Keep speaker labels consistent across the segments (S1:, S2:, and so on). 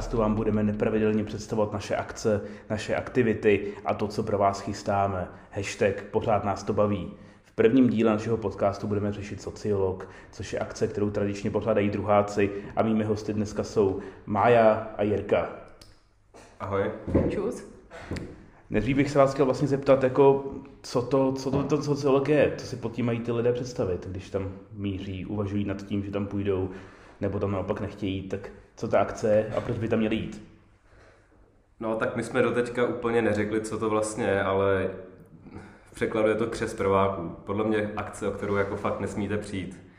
S1: podcastu vám budeme nepravidelně představovat naše akce, naše aktivity a to, co pro vás chystáme. Hashtag pořád nás to baví. V prvním díle našeho podcastu budeme řešit sociolog, což je akce, kterou tradičně pořádají druháci a mými hosty dneska jsou Mája a Jirka.
S2: Ahoj.
S3: Čus.
S1: Nejdřív bych se vás chtěl vlastně zeptat, jako, co to, co to ten sociolog je, co si pod tím mají ty lidé představit, když tam míří, uvažují nad tím, že tam půjdou, nebo tam naopak nechtějí, tak co ta akce je a proč by tam měli jít?
S2: No tak my jsme doteďka úplně neřekli, co to vlastně je, ale v překladu je to křes prváků. Podle mě akce, o kterou jako fakt nesmíte přijít.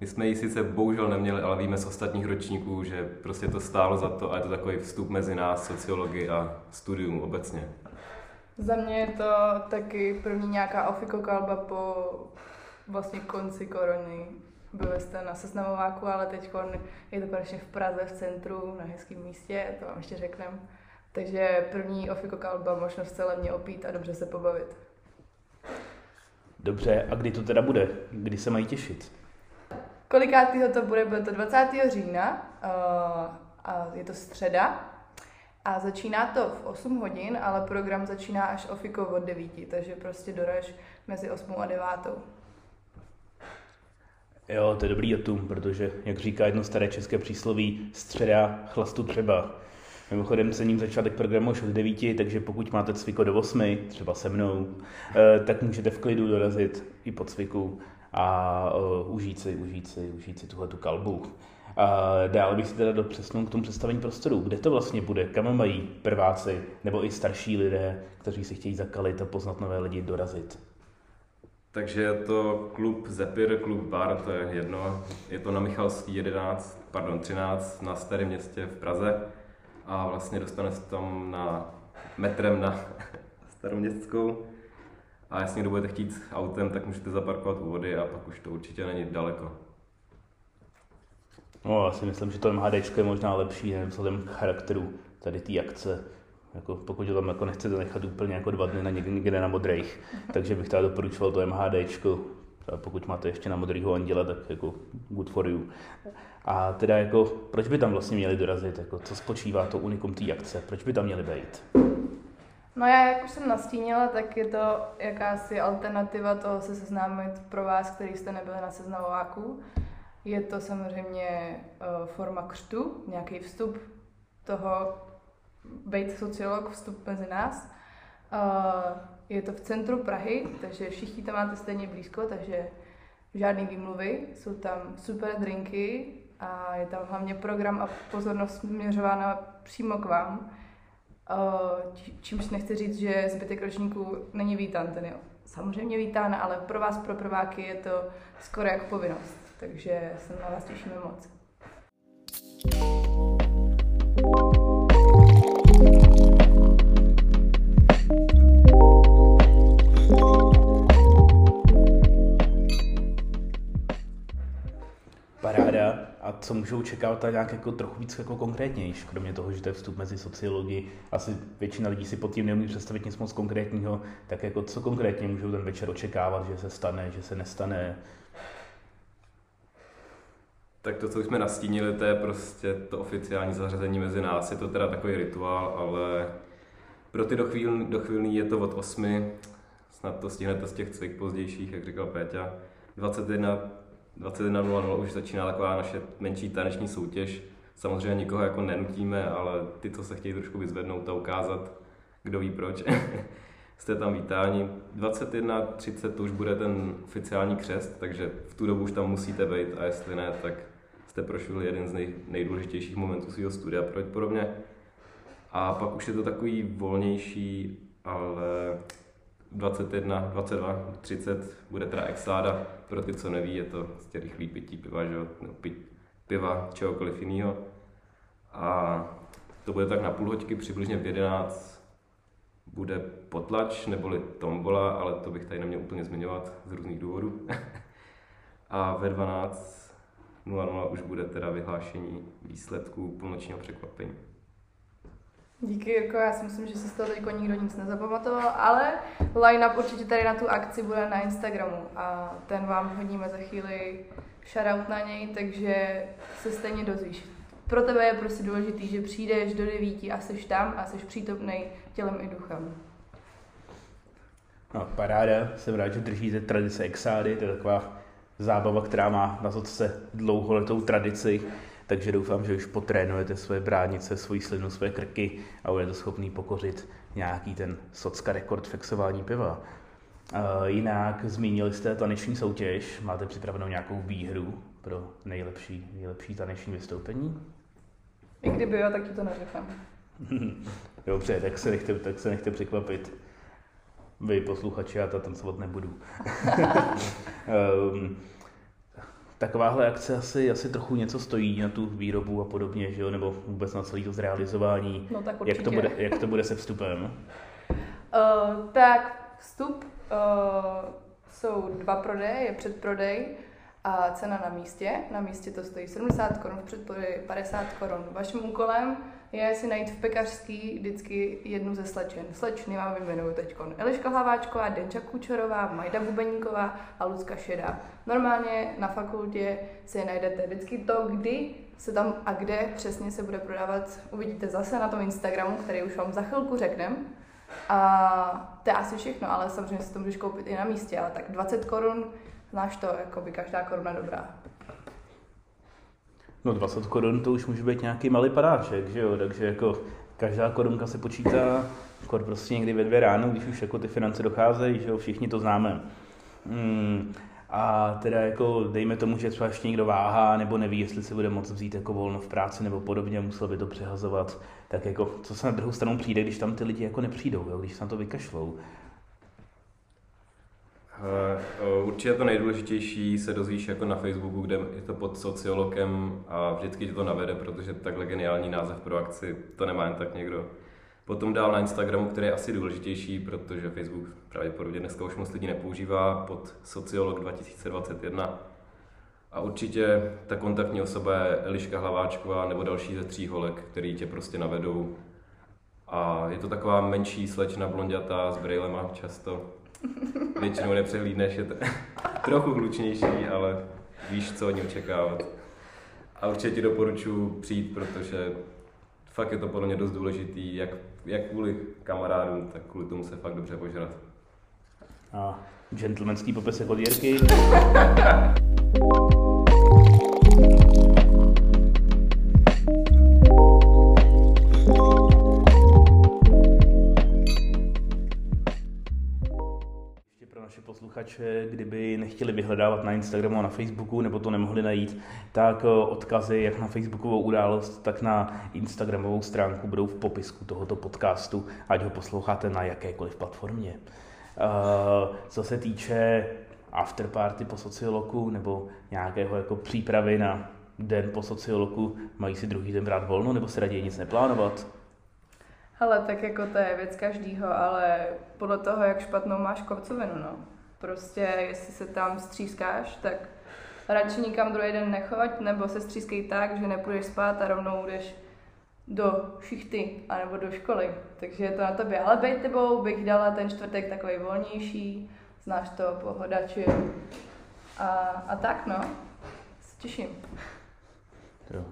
S2: My jsme ji sice bohužel neměli, ale víme z ostatních ročníků, že prostě to stálo za to a je to takový vstup mezi nás, sociologii a studium obecně.
S3: Za mě je to taky první nějaká ofikokalba po vlastně konci korony. Byli jste na seznamováku, ale teď je to konečně v Praze, v centru, na hezkém místě, to vám ještě řekneme. Takže první ofikokalba, možnost se levně opít a dobře se pobavit.
S1: Dobře, a kdy to teda bude? Kdy se mají těšit?
S3: Kolikátýho to bude? Bude to 20. října uh, a je to středa. A začíná to v 8 hodin, ale program začíná až ofiko od 9, takže prostě doraž mezi 8 a 9.
S1: Jo, to je dobrý datum, protože, jak říká jedno staré české přísloví, středa chlastu třeba. Mimochodem ním začátek programu už od 9, takže pokud máte cviko do 8, třeba se mnou, eh, tak můžete v klidu dorazit i po cviku a uh, užít si, užít si, užít si tuhle tu kalbu. A dále bych si teda dopřesnul k tomu představení prostoru. Kde to vlastně bude? Kam mají prváci nebo i starší lidé, kteří si chtějí zakalit a poznat nové lidi, dorazit?
S2: Takže je to klub Zepir, klub Bar, to je jedno. Je to na Michalský 11, pardon, 13 na Starém městě v Praze. A vlastně dostane se tam na metrem na Staroměstskou. A jestli někdo budete chtít autem, tak můžete zaparkovat u vody a pak už to určitě není daleko.
S1: No, já si myslím, že to MHD je možná lepší, nevím, vzhledem k charakteru tady té akce. Jako, pokud ho tam jako nechcete nechat úplně jako dva dny na někde, někde na modrých, takže bych teda doporučoval to MHD. A pokud máte ještě na modrýho anděla, tak jako good for you. A teda jako, proč by tam vlastně měli dorazit? Jako, co spočívá to unikum té akce? Proč by tam měli být?
S3: No já, jak už jsem nastínila, tak je to jakási alternativa toho se seznámit pro vás, který jste nebyli na seznamováku. Je to samozřejmě uh, forma křtu, nějaký vstup toho, být sociolog, vstup mezi nás. Uh, je to v centru Prahy, takže všichni tam máte stejně blízko, takže žádný výmluvy, jsou tam super drinky a je tam hlavně program a pozornost směřována přímo k vám. Uh, čímž nechci říct, že zbytek ročníků není vítán, ten je samozřejmě vítán, ale pro vás, pro prváky je to skoro jako povinnost takže se na vás těšíme moc.
S1: Paráda. A co můžou očekávat nějak jako trochu víc jako konkrétnější, kromě toho, že to je vstup mezi sociologii. Asi většina lidí si pod tím neumí představit nic moc konkrétního, tak jako co konkrétně můžou ten večer očekávat, že se stane, že se nestane,
S2: tak to, co už jsme nastínili, to je prostě to oficiální zařazení mezi nás. Je to teda takový rituál, ale pro ty dochvíl, dochvílný je to od 8. Snad to stihnete z těch cvik pozdějších, jak říkal Péťa. 21 21.00 už začíná taková naše menší taneční soutěž. Samozřejmě nikoho jako nenutíme, ale ty, co se chtějí trošku vyzvednout a ukázat, kdo ví proč, jste tam vítáni. 21.30 to už bude ten oficiální křest, takže v tu dobu už tam musíte být a jestli ne, tak jste prošli jeden z nej, nejdůležitějších momentů svého studia pravděpodobně. A pak už je to takový volnější, ale 21, 22, 30 bude teda exáda. Pro ty, co neví, je to prostě rychlý pití piva, že jo? No, piva, čehokoliv jiného. A to bude tak na půl hoďky, přibližně v 11 bude potlač neboli tombola, ale to bych tady neměl úplně zmiňovat z různých důvodů. a ve 12 00 už bude teda vyhlášení výsledků půlnočního překvapení.
S3: Díky, Jirko, já si myslím, že si z toho teď nikdo nic nezapamatoval, ale line-up určitě tady na tu akci bude na Instagramu a ten vám hodíme za chvíli shoutout na něj, takže se stejně dozvíš. Pro tebe je prostě důležitý, že přijdeš do devíti a jsi tam a jsi přítomný tělem i duchem.
S1: No, paráda, jsem rád, že držíte tradice exády, to je taková zábava, která má na se dlouholetou tradici, takže doufám, že už potrénujete svoje brádnice, svoji slinu, své krky a budete schopný pokořit nějaký ten socka rekord fexování piva. Uh, jinak zmínili jste taneční soutěž, máte připravenou nějakou výhru pro nejlepší, nejlepší taneční vystoupení?
S3: I kdyby jo, tak ti to neřekám.
S1: Dobře, tak se nechte, tak se nechte překvapit. Vy posluchači, já to tancovat nebudu. um, takováhle akce asi, asi trochu něco stojí na tu výrobu a podobně, že jo? nebo vůbec na celý to zrealizování.
S3: No tak
S1: jak to bude, jak to bude se vstupem?
S3: Uh, tak vstup uh, jsou dva prodeje, je předprodej a cena na místě. Na místě to stojí 70 korun, v předprodeji 50 korun. Vaším úkolem je si najít v pekařský vždycky jednu ze slečen. Slečny vám vyjmenuju teď Eliška Hlaváčková, Denča Kučerová, Majda Bubeníková a Lucka Šedá. Normálně na fakultě si najdete vždycky to, kdy se tam a kde přesně se bude prodávat, uvidíte zase na tom Instagramu, který už vám za chvilku řeknem. A to je asi všechno, ale samozřejmě si to můžeš koupit i na místě, ale tak 20 korun, znáš to, jako by každá koruna dobrá.
S1: No 20 korun to už může být nějaký malý padáček, že jo, takže jako každá korunka se počítá, skoro prostě někdy ve dvě ráno, když už jako ty finance docházejí, že jo, všichni to známe. Hmm. A teda jako dejme tomu, že třeba ještě někdo váhá nebo neví, jestli se bude moct vzít jako volno v práci nebo podobně, musel by to přehazovat, tak jako co se na druhou stranu přijde, když tam ty lidi jako nepřijdou, jo, když se na to vykašlou.
S2: Určitě to nejdůležitější se dozvíš jako na Facebooku, kde je to pod sociologem a vždycky ti to navede, protože takhle geniální název pro akci to nemá jen tak někdo. Potom dál na Instagramu, který je asi důležitější, protože Facebook pravděpodobně dneska už moc lidí nepoužívá, pod Sociolog 2021. A určitě ta kontaktní osoba je Eliška Hlaváčková nebo další ze tří holek, který tě prostě navedou. A je to taková menší slečna blondětá s brejlema často, většinou nepřehlídneš, je to trochu hlučnější, ale víš, co od ní očekávat. A určitě ti doporučuji přijít, protože fakt je to podle mě dost důležitý, jak, jak kvůli kamarádům, tak kvůli tomu se fakt dobře požrat.
S1: A gentlemanský popesek od Jirky. kdyby nechtěli vyhledávat na Instagramu a na Facebooku, nebo to nemohli najít, tak eh, odkazy jak na Facebookovou událost, tak na Instagramovou stránku budou v popisku tohoto podcastu, ať ho posloucháte na jakékoliv platformě. Eh, co se týče afterparty po sociologu nebo nějakého jako přípravy na den po sociologu, mají si druhý den brát volno nebo se raději nic neplánovat?
S3: Ale tak jako to je věc každýho, ale podle toho, jak špatnou máš kovcovinu, no. Prostě, jestli se tam střískáš, tak radši nikam druhý den nechoď, nebo se střískej tak, že nepůjdeš spát a rovnou jdeš do šichty anebo do školy. Takže je to na tobě. Ale bej tebou bych dala ten čtvrtek takový volnější, znáš to, pohodači. A, a tak no, se těším.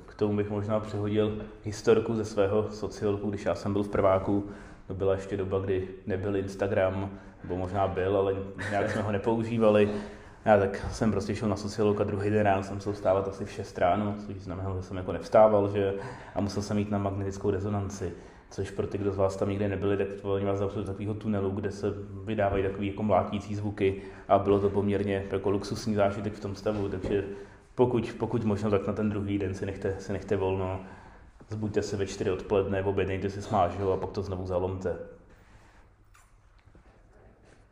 S1: K tomu bych možná přehodil historku ze svého sociologu, když já jsem byl v prváku. To byla ještě doba, kdy nebyl Instagram, nebo možná byl, ale nějak jsme ho nepoužívali. Já tak jsem prostě šel na sociolog a druhý den ráno jsem musel vstávat asi v 6 ráno, což znamenalo, že jsem jako nevstával, že a musel jsem jít na magnetickou rezonanci. Což pro ty, kdo z vás tam nikdy nebyli, tak oni vás zavřeli do takového tunelu, kde se vydávají takové jako mlátící zvuky a bylo to poměrně jako luxusní zážitek v tom stavu, takže pokud, pokud možno, tak na ten druhý den si nechte, si nechte volno, zbuďte se ve čtyři odpoledne, objednejte si smážu a pak to znovu zalomte.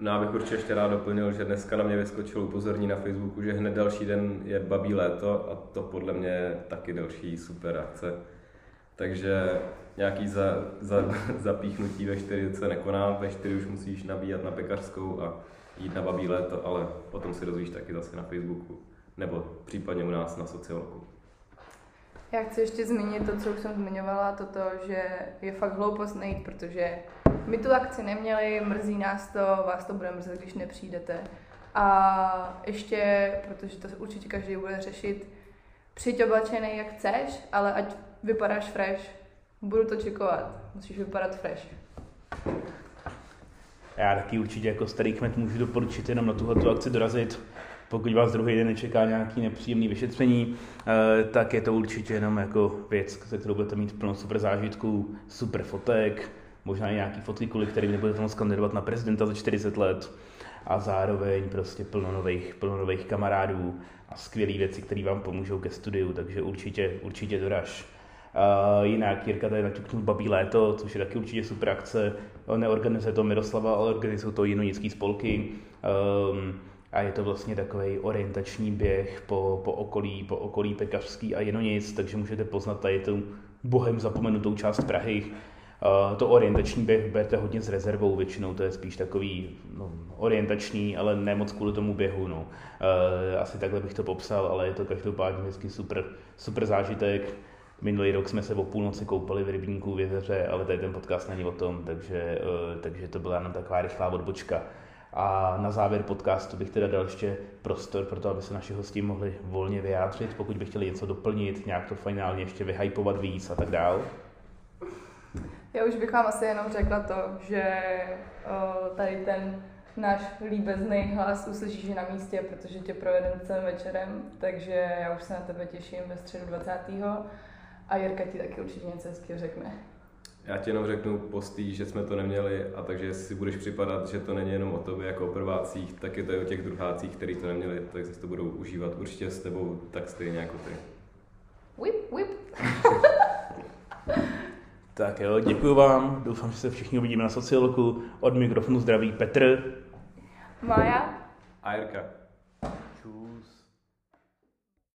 S2: No já bych určitě ještě rád doplnil, že dneska na mě vyskočilo upozorní na Facebooku, že hned další den je babí léto a to podle mě je taky další super akce. Takže nějaký za, za, zapíchnutí ve 4 se nekoná, ve 4 už musíš nabíjat na pekařskou a jít na babí léto, ale potom si dozvíš taky zase na Facebooku nebo případně u nás na sociologu.
S3: Já chci ještě zmínit to, co už jsem zmiňovala, toto, že je fakt hloupost nejít, protože my tu akci neměli, mrzí nás to, vás to bude mrzet, když nepřijdete. A ještě, protože to určitě každý bude řešit, přijď oblačený jak chceš, ale ať vypadáš fresh. Budu to čekovat, musíš vypadat fresh.
S1: Já taky určitě jako starý kmet můžu doporučit jenom na tuhle akci dorazit. Pokud vás druhý den nečeká nějaký nepříjemný vyšetření, eh, tak je to určitě jenom jako věc, se kterou budete mít plno super zážitků, super fotek, možná i nějaký fotky, kvůli kterým nebudete moct kandidovat na prezidenta za 40 let a zároveň prostě plno nových, plno nových kamarádů a skvělé věci, které vám pomůžou ke studiu, takže určitě, určitě doraž. Uh, jinak Jirka tady naťuknul Babí léto, což je taky určitě super akce. Neorganizuje to Miroslava, ale organizují to jinonický spolky. Um, a je to vlastně takový orientační běh po, po, okolí, po okolí Pekařský a Jenonic, takže můžete poznat tady tu bohem zapomenutou část Prahy. Uh, to orientační běh berete hodně s rezervou, většinou to je spíš takový no, orientační, ale ne moc kvůli tomu běhu. No. Uh, asi takhle bych to popsal, ale je to každopádně vždycky super, super zážitek. Minulý rok jsme se o půlnoci koupali v rybníku v jezeře, ale tady ten podcast není o tom, takže, uh, takže to byla jenom taková rychlá odbočka. A na závěr podcastu bych teda dal ještě prostor pro to, aby se naši hosti mohli volně vyjádřit, pokud by chtěli něco doplnit, nějak to finálně ještě vyhypovat víc a tak dál.
S3: Já už bych vám asi jenom řekla to, že o, tady ten náš líbezný hlas uslyšíš na místě, protože tě provedem celým večerem, takže já už se na tebe těším ve středu 20. A Jirka ti taky určitě něco hezkého řekne.
S2: Já ti jenom řeknu postý, že jsme to neměli a takže si budeš připadat, že to není jenom o tobě jako o prvácích, tak je to i o těch druhácích, kteří to neměli, tak si to budou užívat určitě s tebou tak stejně jako ty.
S1: Tak jo, děkuji vám, doufám, že se všichni uvidíme na sociolku. Od mikrofonu zdraví Petr.
S3: Maja.
S2: A Jirka.